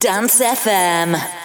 Dance FM.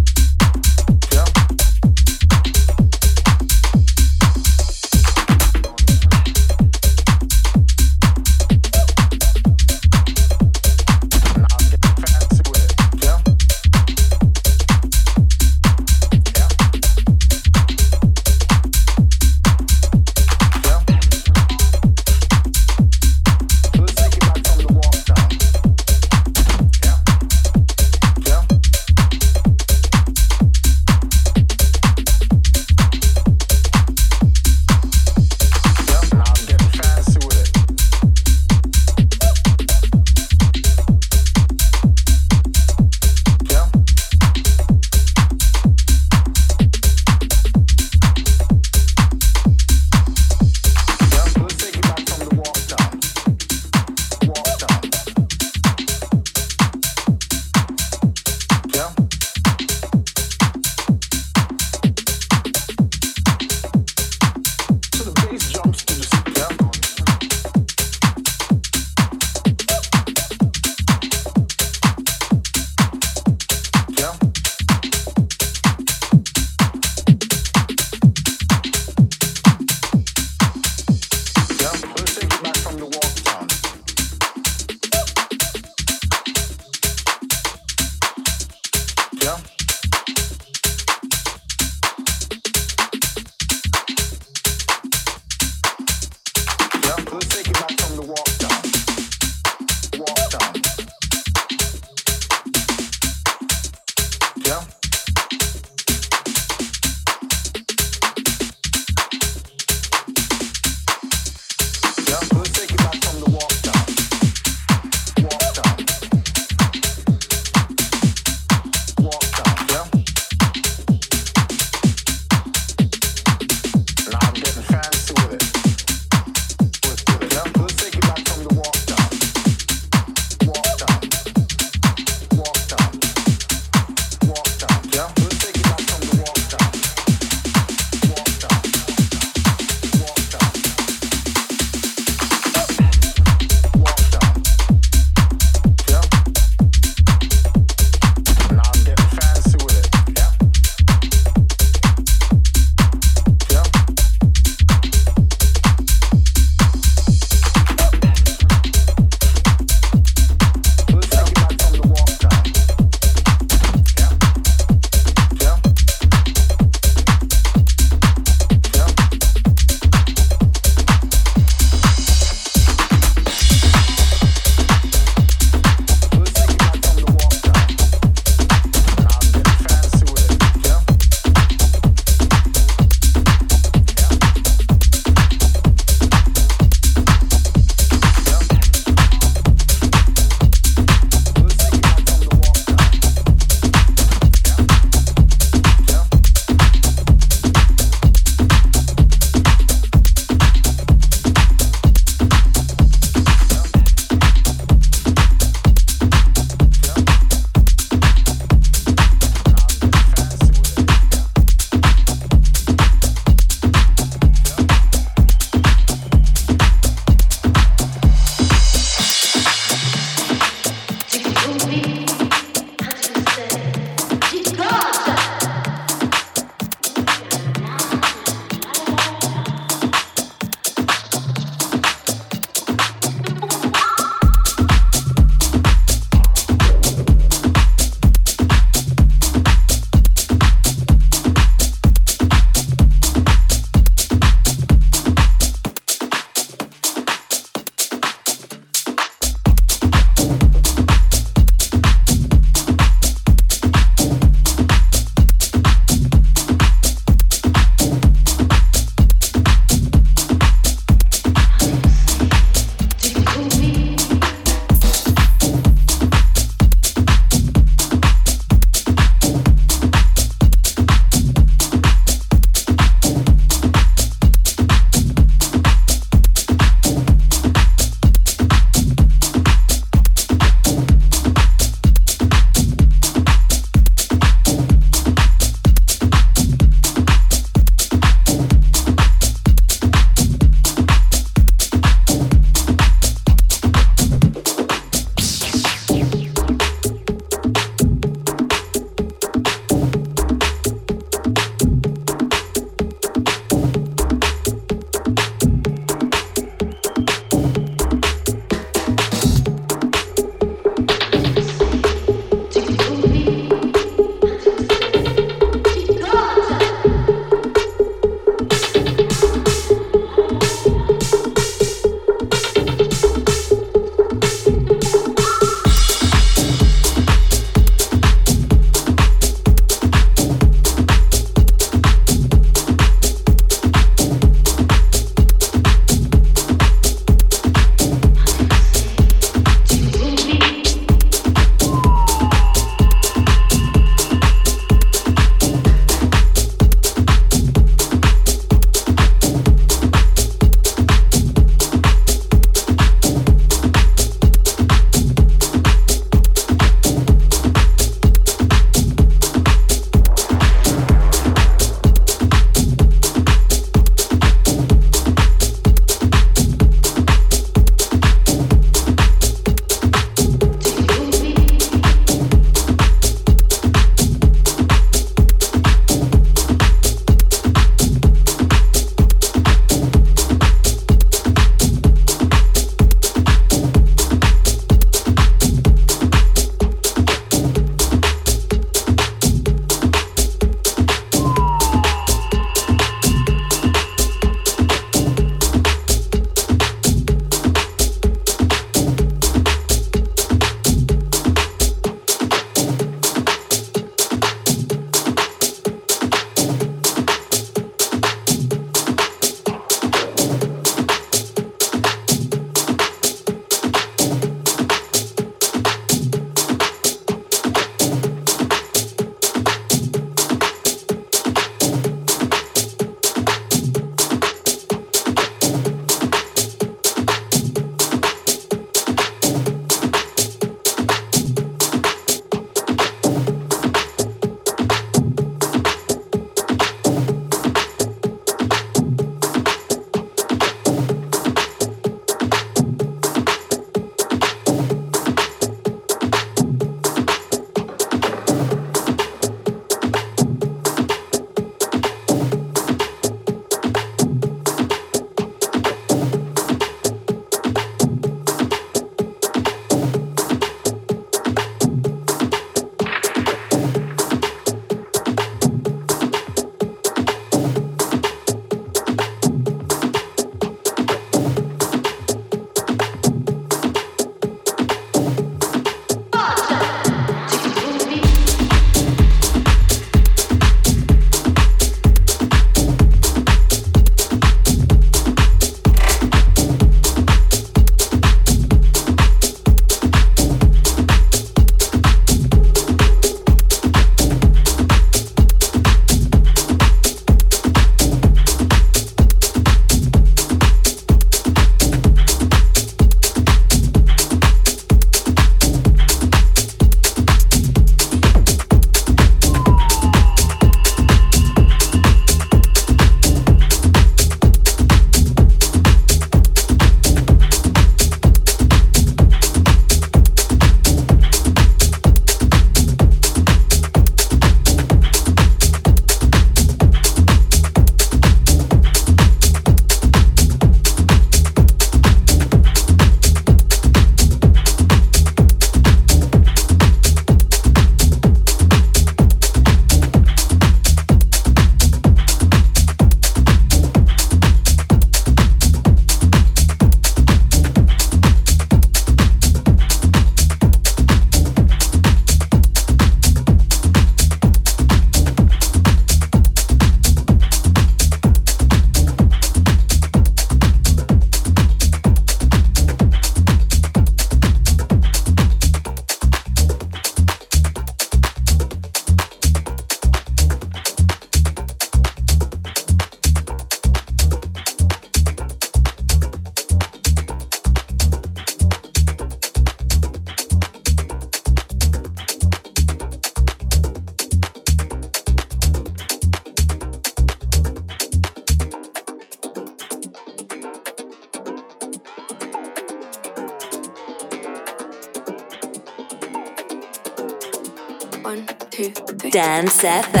Dance FM.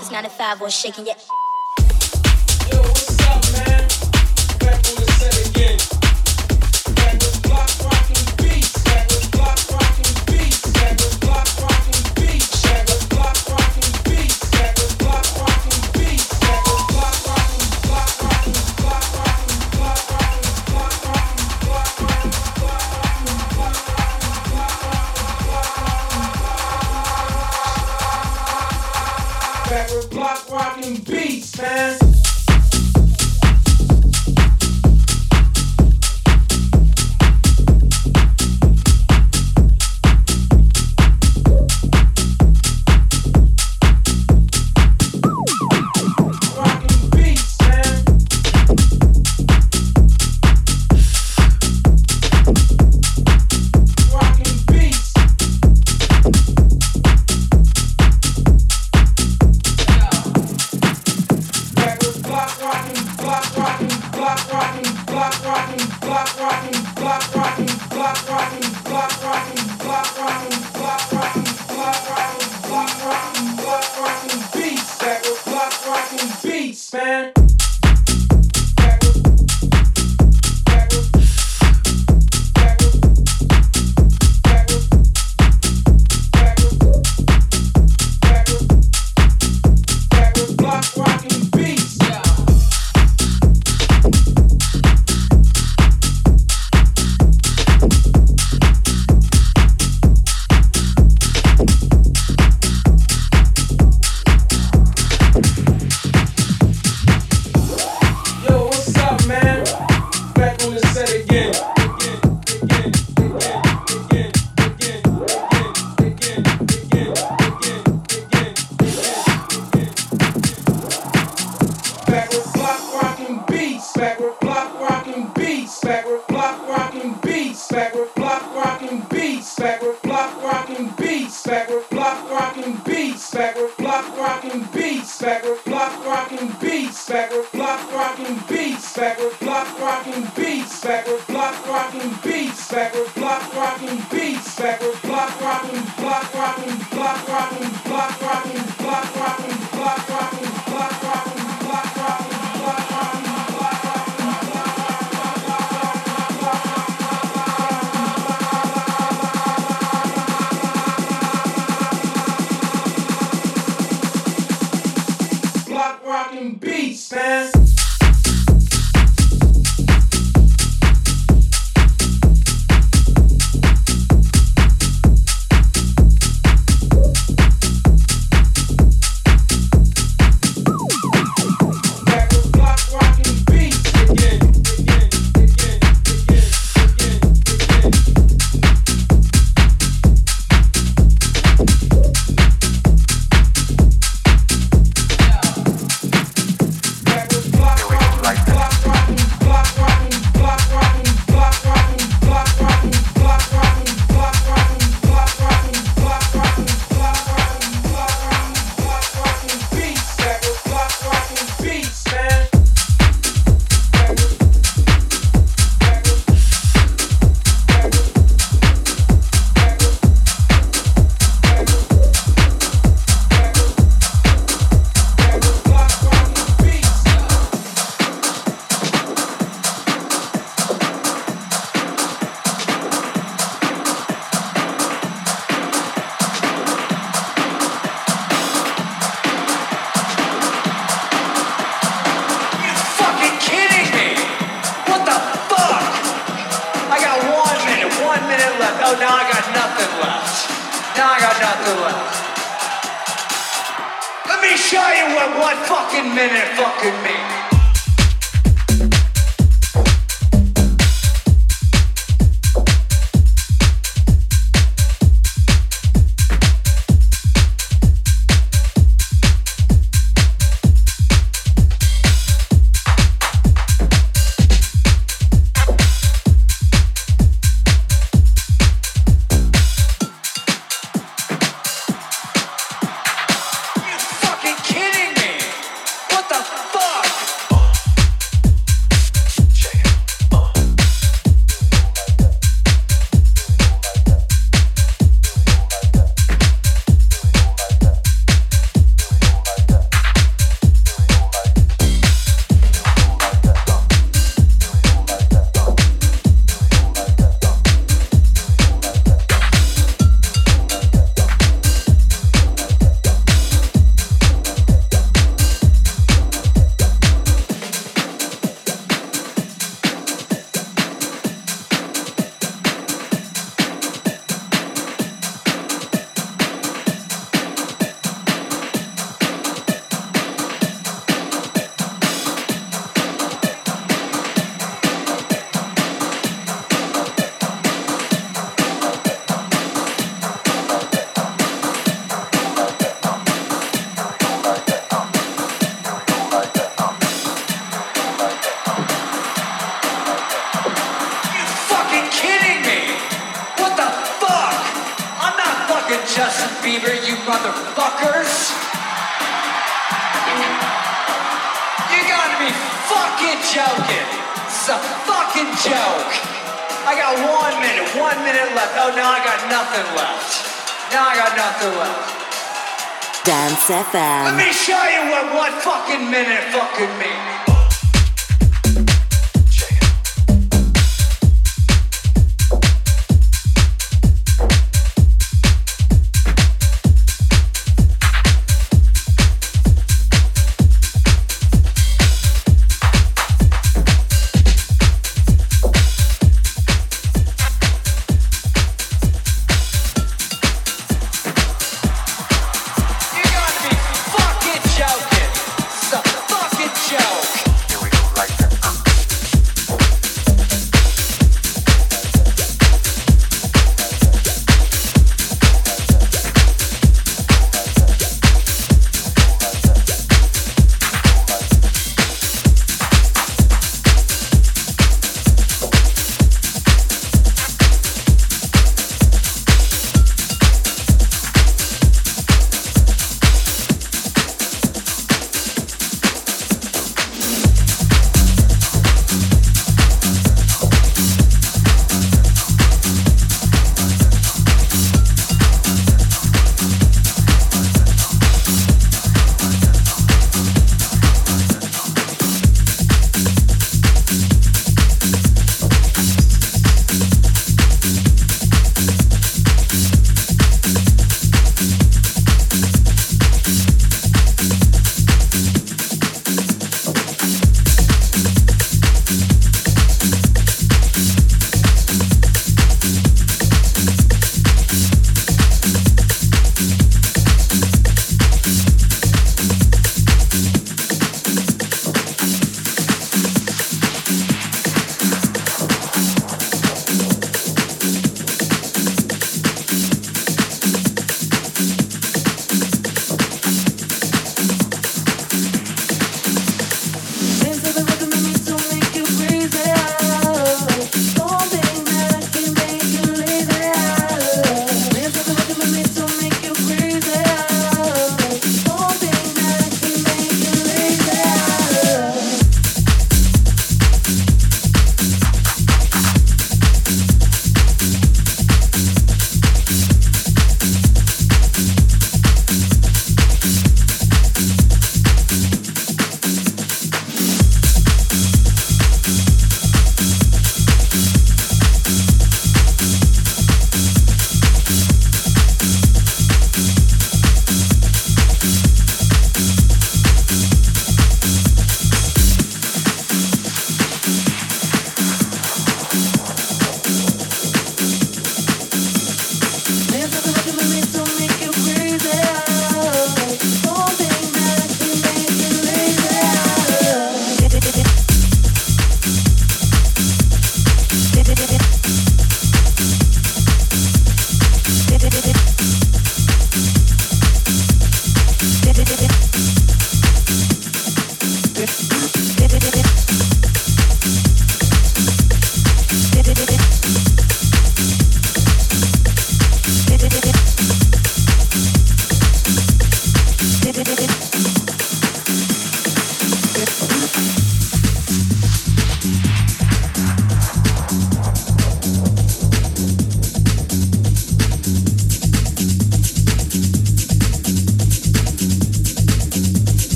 It's 95, we're shaking, yeah. spent.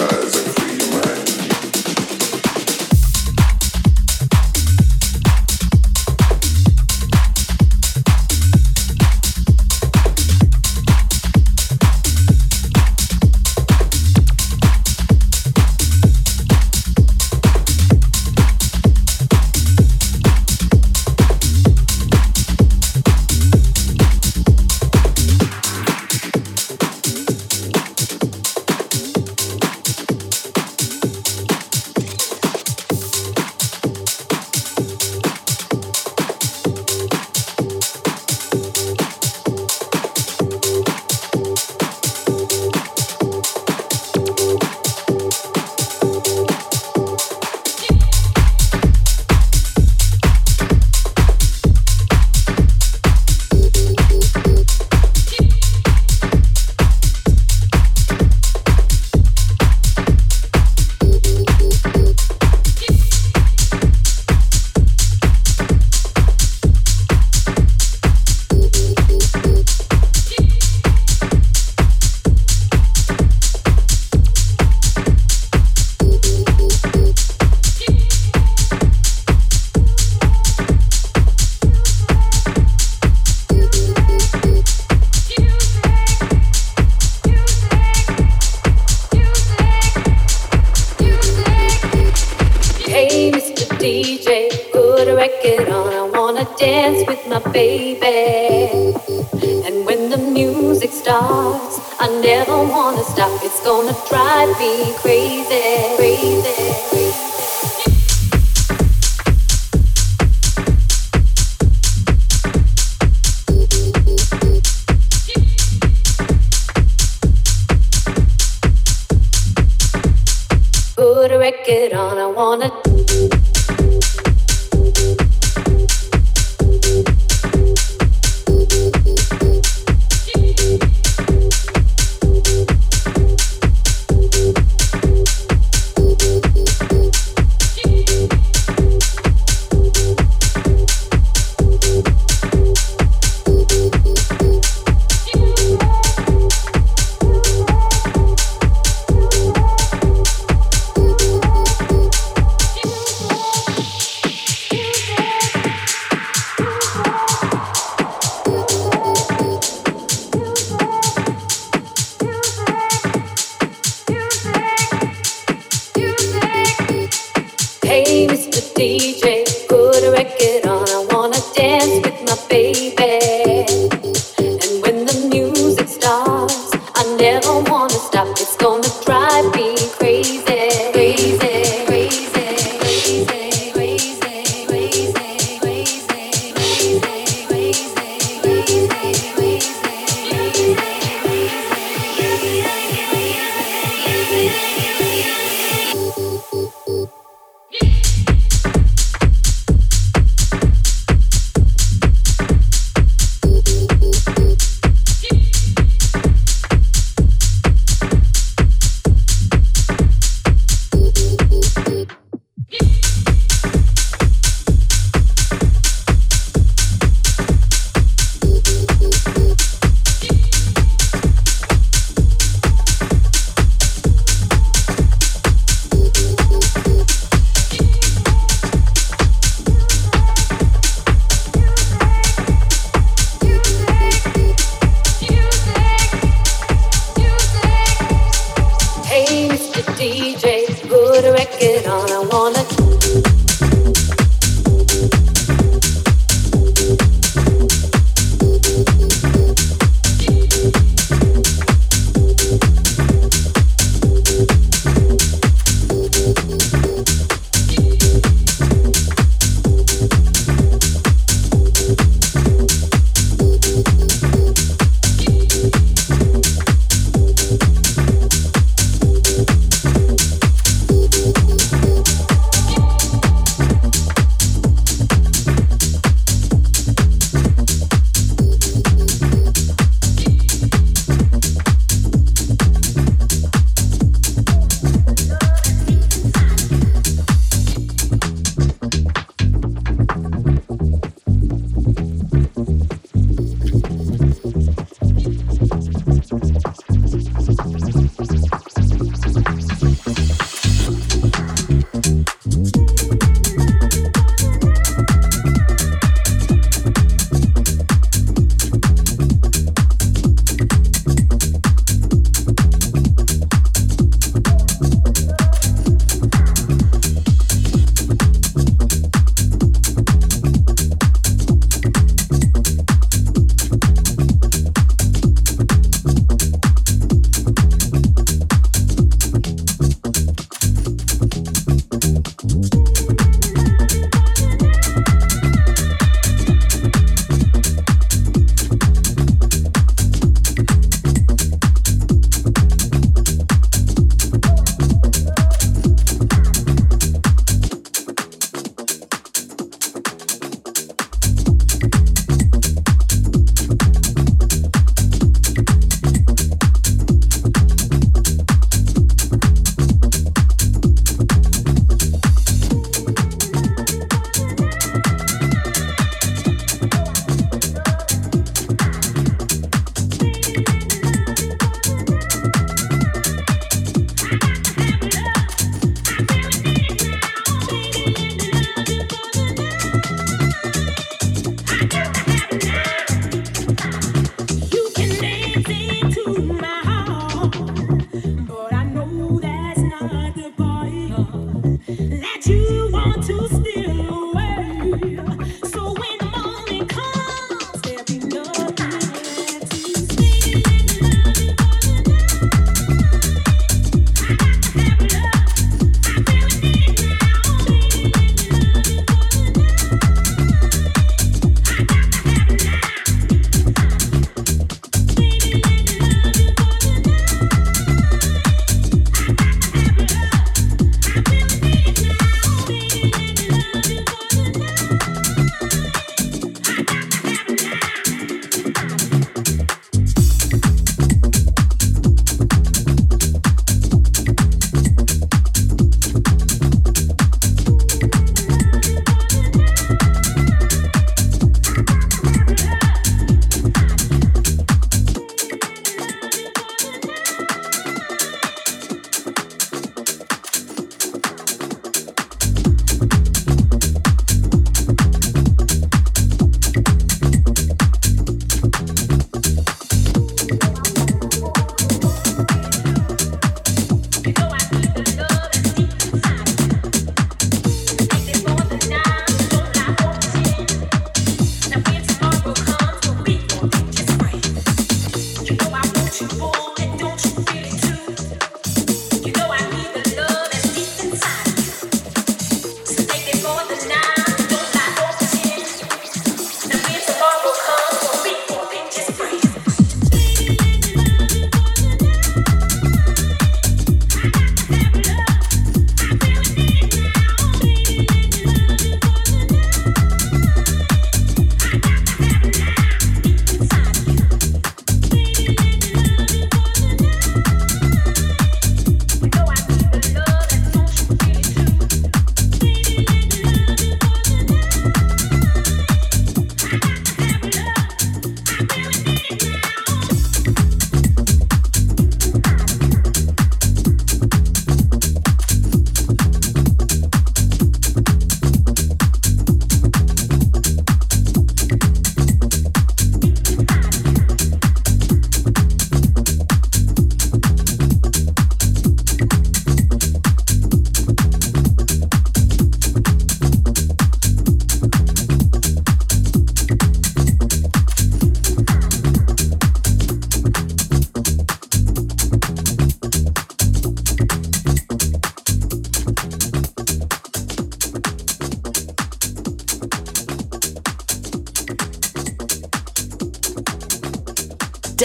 eyes. Wanna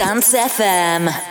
Dance FM.